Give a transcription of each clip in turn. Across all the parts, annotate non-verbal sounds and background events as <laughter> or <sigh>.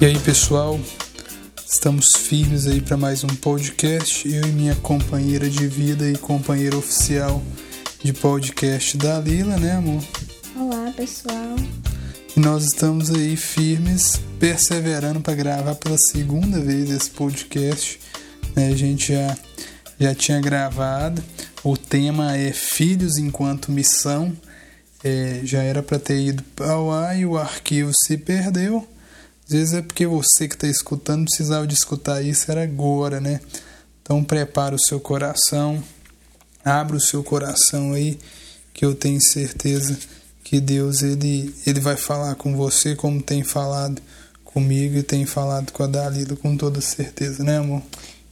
E aí, pessoal, estamos firmes aí para mais um podcast. Eu e minha companheira de vida e companheira oficial de podcast da Lila, né, amor? Olá, pessoal. E nós estamos aí firmes, perseverando para gravar pela segunda vez esse podcast. Né? A gente já, já tinha gravado. O tema é Filhos enquanto Missão. É, já era para ter ido ao ar e o arquivo se perdeu. Às vezes é porque você que está escutando precisava de escutar isso, era agora, né? Então prepara o seu coração, abra o seu coração aí, que eu tenho certeza que Deus ele, ele vai falar com você como tem falado comigo e tem falado com a Dalila com toda certeza, né, amor?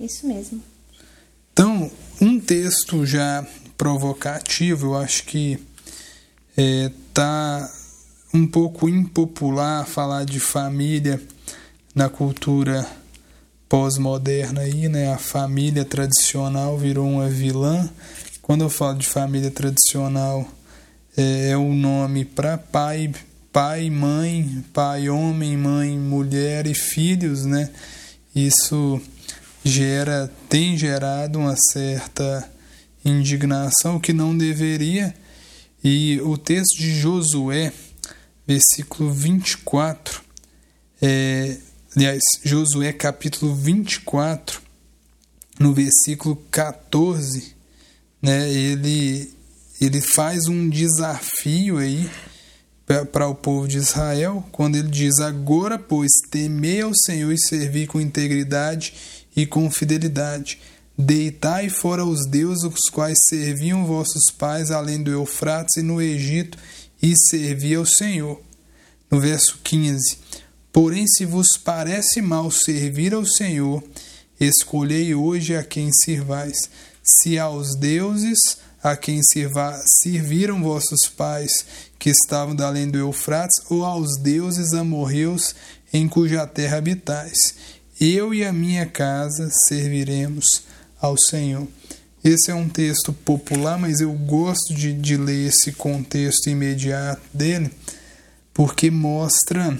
Isso mesmo. Então, um texto já provocativo, eu acho que é, tá um pouco impopular falar de família na cultura pós-moderna aí, né? A família tradicional virou uma vilã. Quando eu falo de família tradicional, é, é o nome para pai, pai, mãe, pai, homem, mãe, mulher e filhos, né? Isso gera, tem gerado uma certa indignação que não deveria. E o texto de Josué versículo 24, é, aliás, Josué capítulo 24, no versículo 14, né, ele, ele faz um desafio aí para o povo de Israel, quando ele diz: Agora, pois, temei ao Senhor e servi com integridade e com fidelidade. Deitai fora os deuses os quais serviam vossos pais além do Eufrates e no Egito, e servia ao Senhor. No verso 15: Porém, se vos parece mal servir ao Senhor, escolhei hoje a quem sirvais, se aos deuses a quem serviram vossos pais, que estavam da além do Eufrates, ou aos deuses amorreus em cuja terra habitais. Eu e a minha casa serviremos ao Senhor. Esse é um texto popular, mas eu gosto de, de ler esse contexto imediato dele, porque mostra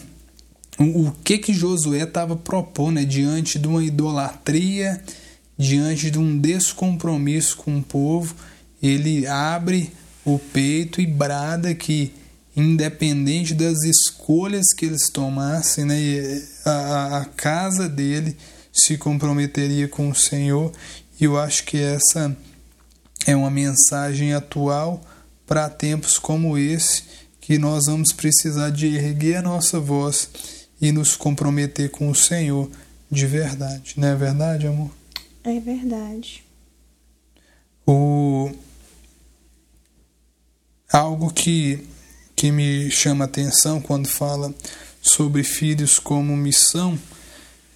o, o que que Josué estava propondo né, diante de uma idolatria, diante de um descompromisso com o povo. Ele abre o peito e brada que, independente das escolhas que eles tomassem, né, a, a casa dele se comprometeria com o Senhor e eu acho que essa é uma mensagem atual para tempos como esse, que nós vamos precisar de erguer a nossa voz e nos comprometer com o Senhor de verdade. Não é verdade, amor? É verdade. O... Algo que, que me chama atenção quando fala sobre filhos como missão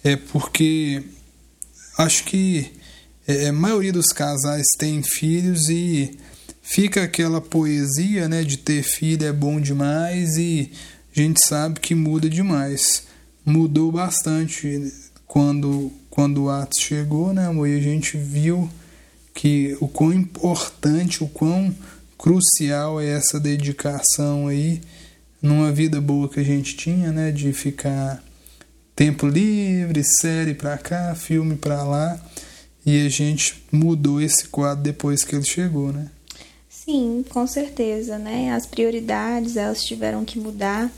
é porque acho que é, a maioria dos casais tem filhos e fica aquela poesia, né, de ter filho é bom demais e a gente sabe que muda demais. Mudou bastante quando quando o ato chegou, né, amor? E a gente viu que o quão importante, o quão crucial é essa dedicação aí numa vida boa que a gente tinha, né, de ficar tempo livre, série para cá, filme para lá. E a gente mudou esse quadro depois que ele chegou, né? Sim, com certeza, né? As prioridades elas tiveram que mudar,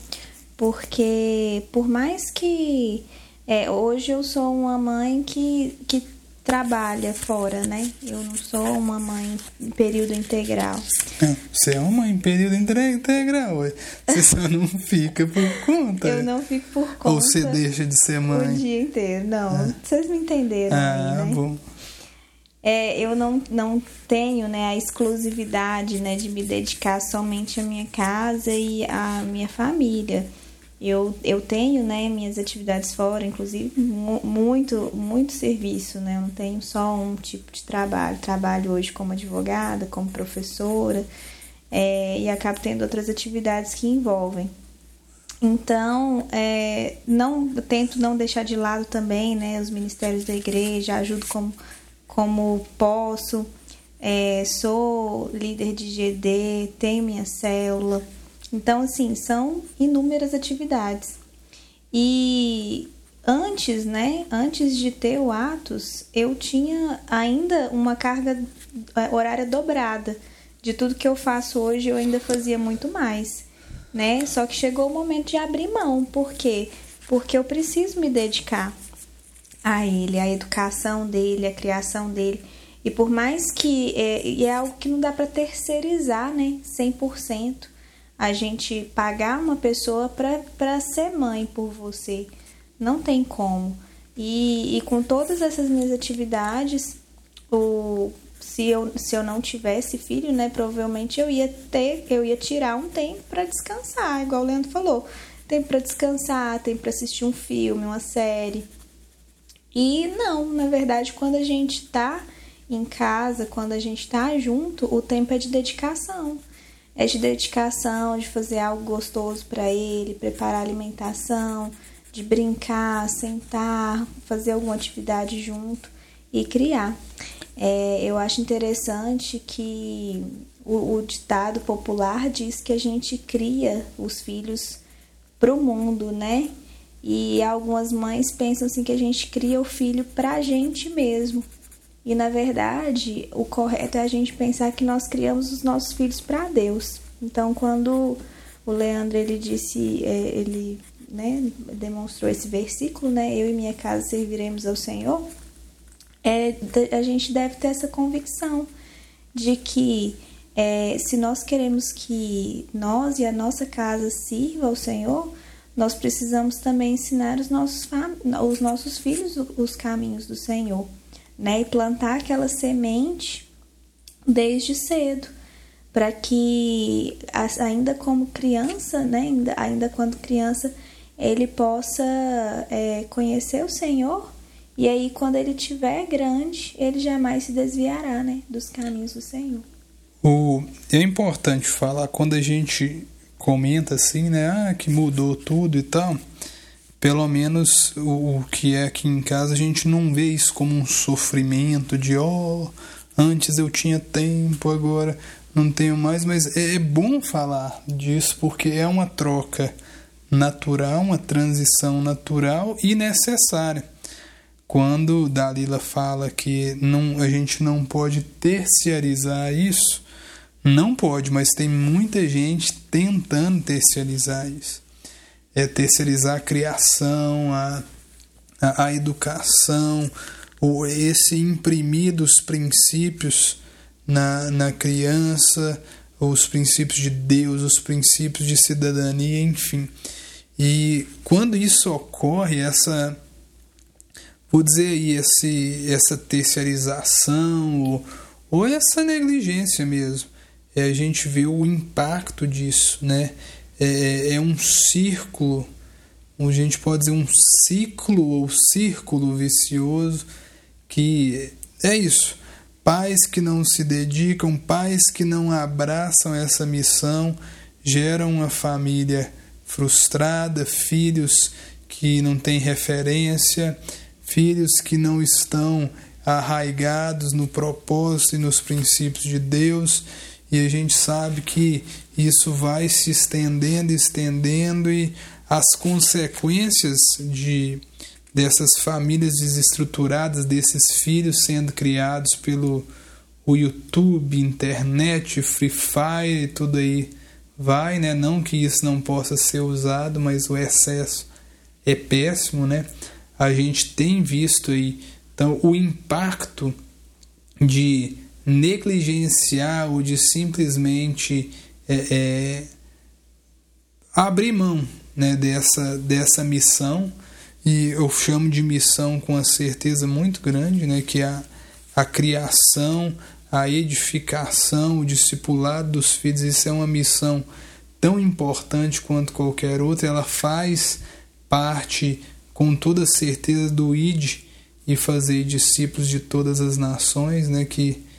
porque por mais que é, hoje eu sou uma mãe que, que trabalha fora, né? Eu não sou uma mãe em período integral. É, você é uma mãe em período integral, ué. você só não fica por conta. Eu não fico por conta. Ou você deixa de ser mãe? O dia inteiro, não. Ah. Vocês me entenderam ah, aí, né? bom é, eu não, não tenho né, a exclusividade né, de me dedicar somente à minha casa e à minha família. Eu, eu tenho né, minhas atividades fora, inclusive muito, muito serviço, né? Eu não tenho só um tipo de trabalho. Trabalho hoje como advogada, como professora, é, e acabo tendo outras atividades que envolvem. Então, é, não tento não deixar de lado também né, os ministérios da igreja, ajudo como como posso. É, sou líder de GD, tenho minha célula. Então, assim, são inúmeras atividades. E antes, né, antes de ter o Atos, eu tinha ainda uma carga é, horária dobrada. De tudo que eu faço hoje, eu ainda fazia muito mais, né? Só que chegou o momento de abrir mão. Por quê? Porque eu preciso me dedicar a ele, a educação dele, a criação dele. E por mais que é, e é algo que não dá para terceirizar, né, 100%, a gente pagar uma pessoa para ser mãe por você, não tem como. E, e com todas essas minhas atividades, o, se, eu, se eu não tivesse filho, né, provavelmente eu ia ter, eu ia tirar um tempo para descansar, igual o Leandro falou. Tempo para descansar, tempo para assistir um filme, uma série. E não, na verdade, quando a gente tá em casa, quando a gente tá junto, o tempo é de dedicação. É de dedicação, de fazer algo gostoso para ele, preparar alimentação, de brincar, sentar, fazer alguma atividade junto e criar. É, eu acho interessante que o, o ditado popular diz que a gente cria os filhos para o mundo, né? E algumas mães pensam assim que a gente cria o filho para a gente mesmo. E na verdade, o correto é a gente pensar que nós criamos os nossos filhos para Deus. Então, quando o Leandro ele disse, é, ele né, demonstrou esse versículo, né? Eu e minha casa serviremos ao Senhor. É, a gente deve ter essa convicção de que é, se nós queremos que nós e a nossa casa sirva ao Senhor, nós precisamos também ensinar os nossos, os nossos filhos os caminhos do Senhor né? E plantar aquela semente desde cedo, para que ainda como criança, né? Ainda, ainda quando criança, ele possa é, conhecer o Senhor e aí quando ele tiver grande, ele jamais se desviará, né? Dos caminhos do Senhor. O, é importante falar quando a gente comenta assim, né? Ah, que mudou tudo e tal pelo menos o, o, que é aqui em casa, a gente não vê isso como um sofrimento de ó, oh, antes eu tinha tempo, agora não tenho mais, mas é, é bom falar disso porque é uma troca natural, uma transição natural e necessária. Quando Dalila fala que não, a gente não pode terciarizar isso, não pode, mas tem muita gente tentando terciarizar isso é terceirizar a criação, a, a, a educação, ou esse imprimir dos princípios na, na criança, os princípios de Deus, os princípios de cidadania, enfim. E quando isso ocorre, essa, vou dizer aí, esse, essa terceirização ou, ou essa negligência mesmo, a gente vê o impacto disso, né? é, é um círculo, a gente pode dizer um ciclo ou círculo vicioso que é isso. Pais que não se dedicam, pais que não abraçam essa missão, geram uma família frustrada, filhos que não têm referência, filhos que não estão arraigados no propósito e nos princípios de Deus, e a gente sabe que isso vai se estendendo, estendendo e as consequências de dessas famílias desestruturadas, desses filhos sendo criados pelo o YouTube, internet, Free Fire, tudo aí vai, né? Não que isso não possa ser usado, mas o excesso é péssimo, né? A gente tem visto aí então o impacto de negligenciar ou de simplesmente é, é, abrir mão né, dessa, dessa missão, e eu chamo de missão com uma certeza muito grande, né, que é a, a criação, a edificação, o discipulado dos filhos, isso é uma missão tão importante quanto qualquer outra, ela faz parte com toda certeza do ID e fazer discípulos de todas as nações, né, que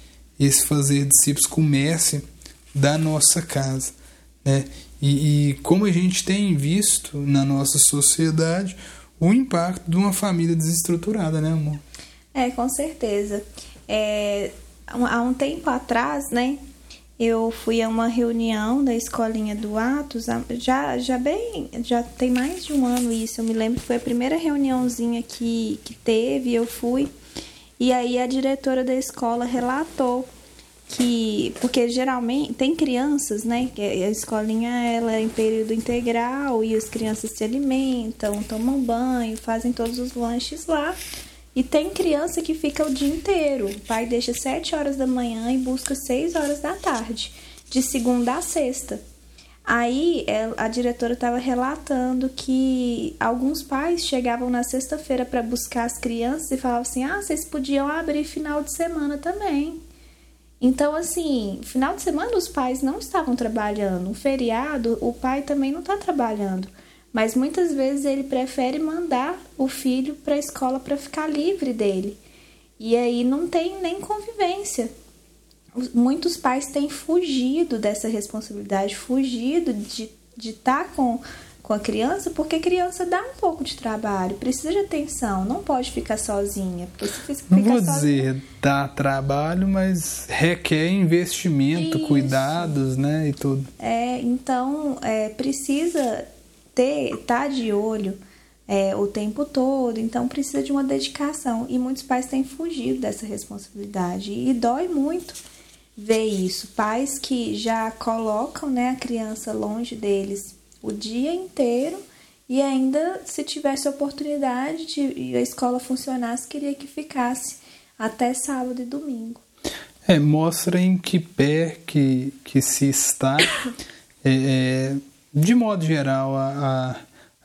esse fazer discípulos comece da nossa casa. Né? E, e, como a gente tem visto na nossa sociedade o impacto de uma família desestruturada, né, amor? É, com certeza. É, há um tempo atrás, né, eu fui a uma reunião da escolinha do Atos, já, já bem, já tem mais de um ano isso, eu me lembro que foi a primeira reuniãozinha que, que teve, eu fui, e aí a diretora da escola relatou que, porque geralmente tem crianças, né, a escolinha ela é em período integral e as crianças se alimentam, tomam banho, fazem todos os lanches lá, e tem criança que fica o dia inteiro. O pai deixa 7 horas da manhã e busca 6 horas da tarde, de segunda a sexta. Aí a diretora estava relatando que alguns pais chegavam na sexta-feira para buscar as crianças e falavam assim: ah, vocês podiam abrir final de semana também. Então, assim, final de semana os pais não estavam trabalhando. Um feriado, o pai também não está trabalhando mas muitas vezes ele prefere mandar o filho para a escola para ficar livre dele. E aí não tem nem convivência. Muitos pais têm fugido dessa responsabilidade, fugido de estar tá com, com a criança, porque a criança dá um pouco de trabalho, precisa de atenção, não pode ficar sozinha. Porque se ficar não vou sozinha... dizer dá trabalho, mas requer investimento, Isso. cuidados, né, e tudo. É, então é, precisa ter, tá de olho é, o tempo todo, então precisa de uma dedicação. E muitos pais têm fugido dessa responsabilidade. E dói muito ver isso. Pais que já colocam né, a criança longe deles o dia inteiro e ainda, se tivesse oportunidade de a escola funcionasse, queria que ficasse até sábado e domingo. É, mostra em que pé que, que se está. <coughs> É, é de modo geral, a,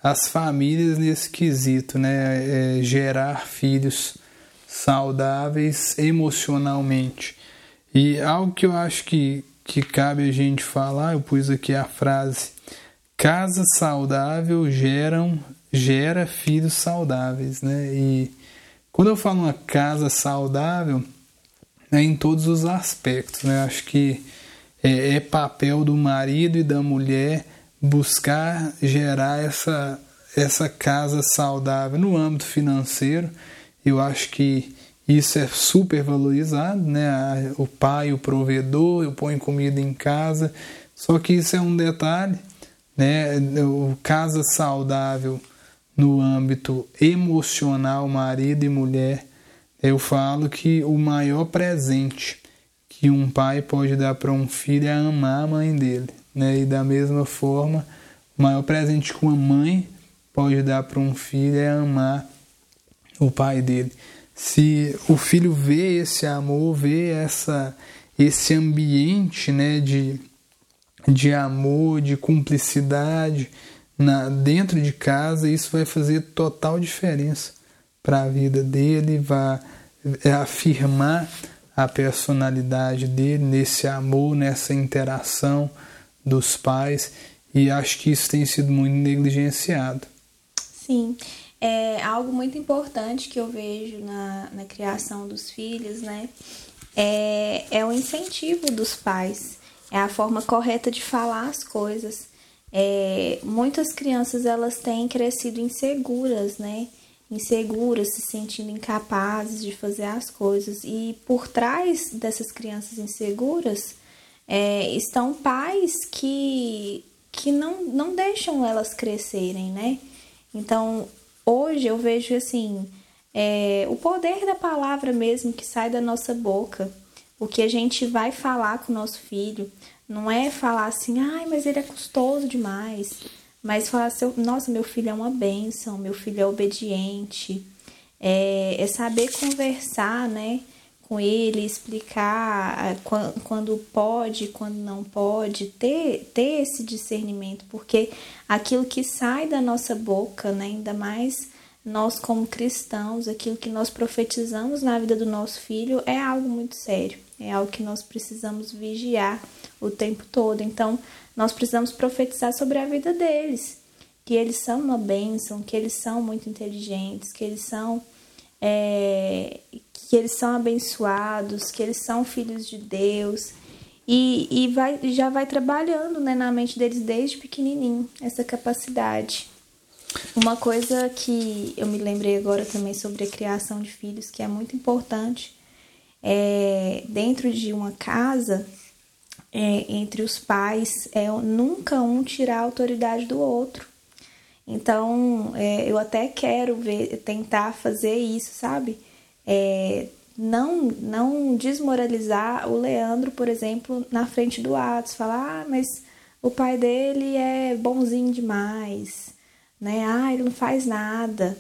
a, as famílias nesse quesito, né? É gerar filhos saudáveis emocionalmente. E algo que eu acho que, que cabe a gente falar, eu pus aqui a frase: casa saudável geram, gera filhos saudáveis, né? E quando eu falo uma casa saudável, é em todos os aspectos, né? Eu acho que é, é papel do marido e da mulher buscar gerar essa, essa casa saudável no âmbito financeiro. Eu acho que isso é super valorizado, né? O pai, o provedor, eu ponho comida em casa. Só que isso é um detalhe, né? O casa saudável no âmbito emocional, marido e mulher, eu falo que o maior presente que um pai pode dar para um filho é amar a mãe dele. Né? E da mesma forma, o maior presente que uma mãe pode dar para um filho é amar o pai dele. Se o filho vê esse amor, vê essa, esse ambiente né, de, de amor, de cumplicidade na, dentro de casa, isso vai fazer total diferença para a vida dele, vai é, afirmar a personalidade dele nesse amor, nessa interação dos pais e acho que isso tem sido muito negligenciado. Sim, é algo muito importante que eu vejo na, na criação dos filhos, né? É, é o incentivo dos pais, é a forma correta de falar as coisas. É, muitas crianças elas têm crescido inseguras, né? Inseguras, se sentindo incapazes de fazer as coisas. E por trás dessas crianças inseguras, é, estão pais que, que não, não deixam elas crescerem, né? Então, hoje eu vejo assim, é, o poder da palavra mesmo que sai da nossa boca, o que a gente vai falar com o nosso filho, não é falar assim, ai, mas ele é custoso demais, mas falar assim, nossa, meu filho é uma bênção, meu filho é obediente, é, é saber conversar, né? Com ele, explicar quando pode, quando não pode, ter, ter esse discernimento, porque aquilo que sai da nossa boca, né, ainda mais nós como cristãos, aquilo que nós profetizamos na vida do nosso filho é algo muito sério, é algo que nós precisamos vigiar o tempo todo. Então, nós precisamos profetizar sobre a vida deles, que eles são uma bênção, que eles são muito inteligentes, que eles são é, que eles são abençoados, que eles são filhos de Deus. E, e vai, já vai trabalhando né, na mente deles desde pequenininho essa capacidade. Uma coisa que eu me lembrei agora também sobre a criação de filhos, que é muito importante, é dentro de uma casa, é, entre os pais é nunca um tirar a autoridade do outro. Então, é, eu até quero ver, tentar fazer isso, sabe? É, não, não desmoralizar o Leandro, por exemplo, na frente do Atos, falar, ah, mas o pai dele é bonzinho demais, né? Ah, ele não faz nada.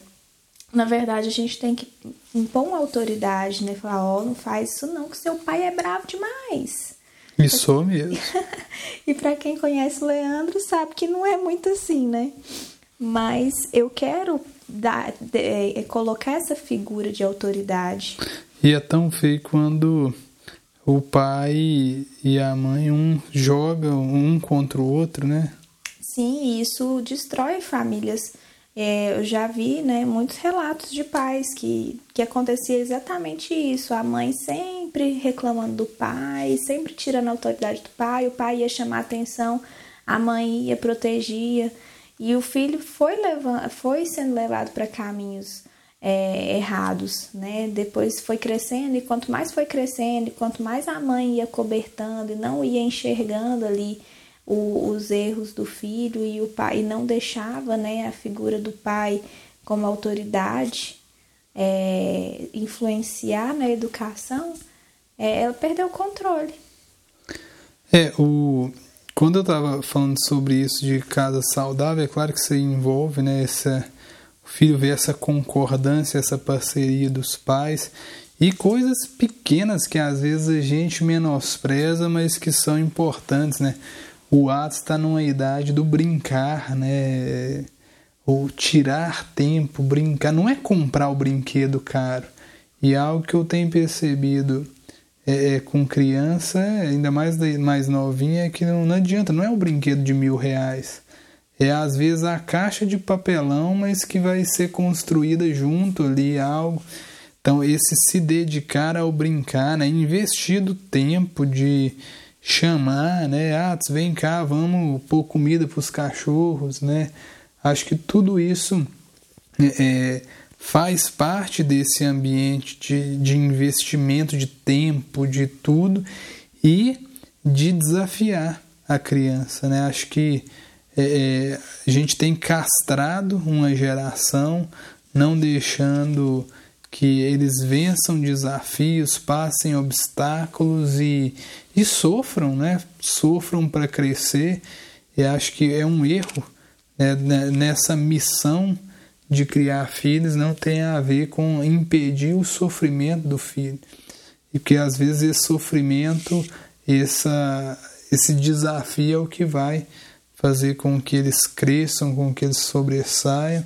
Na verdade, a gente tem que impor uma autoridade, né? Falar, ó, oh, não faz isso não, que seu pai é bravo demais. Isso mesmo. <laughs> e para quem conhece o Leandro sabe que não é muito assim, né? Mas eu quero dar, de, é, colocar essa figura de autoridade. E é tão feio quando o pai e a mãe um jogam um contra o outro, né? Sim, isso destrói famílias. É, eu já vi né, muitos relatos de pais que, que acontecia exatamente isso. A mãe sempre reclamando do pai, sempre tirando a autoridade do pai, o pai ia chamar atenção, a mãe ia, protegia. E o filho foi, levando, foi sendo levado para caminhos é, errados, né? Depois foi crescendo e quanto mais foi crescendo, e quanto mais a mãe ia cobertando e não ia enxergando ali o, os erros do filho e o pai e não deixava, né, a figura do pai como autoridade é, influenciar na educação, é, ela perdeu o controle. É, o, quando eu estava falando sobre isso de casa saudável, é claro que isso envolve, né, essa, o filho ver essa concordância, essa parceria dos pais e coisas pequenas que às vezes a gente menospreza, mas que são importantes, né? O Atos está numa idade do brincar, né? Ou tirar tempo, brincar. Não é comprar o brinquedo caro. E é algo que eu tenho percebido é, é, com criança, ainda mais mais novinha, é que não, não adianta, não é um brinquedo de mil reais. É às vezes a caixa de papelão, mas que vai ser construída junto ali, algo. Então, esse se dedicar ao brincar, né? investir do tempo de chamar, né? Ah, vem cá, vamos pôr comida para os cachorros, né? Acho que tudo isso é, é faz parte desse ambiente de, de investimento de tempo, de tudo e de desafiar a criança. Né? Acho que é, é, a gente tem castrado uma geração, não deixando que eles vençam desafios, passem obstáculos e, e sofram, né? Sofram para crescer. E acho que é um erro né? nessa missão de criar filhos não tem a ver com impedir o sofrimento do filho. E que às vezes esse sofrimento, essa, esse desafio é o que vai fazer com que eles cresçam, com que eles sobressaiam.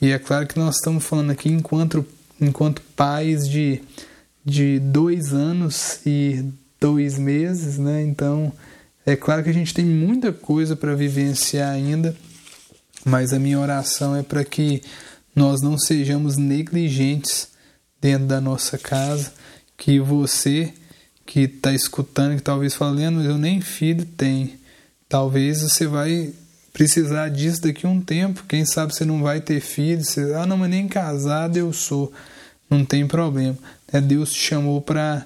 E é claro que nós estamos falando aqui enquanto, enquanto pais de, de dois anos e dois meses, né? Então é claro que a gente tem muita coisa para vivenciar ainda mas a minha oração é para que nós não sejamos negligentes dentro da nossa casa, que você que está escutando, que talvez falando, eu nem filho tenho, talvez você vai precisar disso daqui a um tempo, quem sabe você não vai ter filho, você, ah não, mas nem casado eu sou, não tem problema, né? Deus te chamou para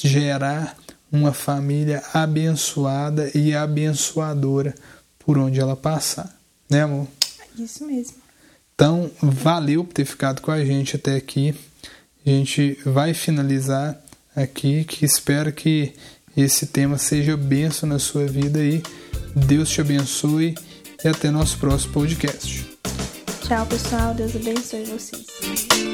gerar uma família abençoada e abençoadora por onde ela passar. Né, amor? Isso mesmo. Então, valeu por ter ficado com a gente até aqui. A gente vai finalizar aqui, que espero que esse tema seja benção na sua vida aí. Deus te abençoe e até nosso próximo podcast. Tchau, pessoal. Deus abençoe vocês.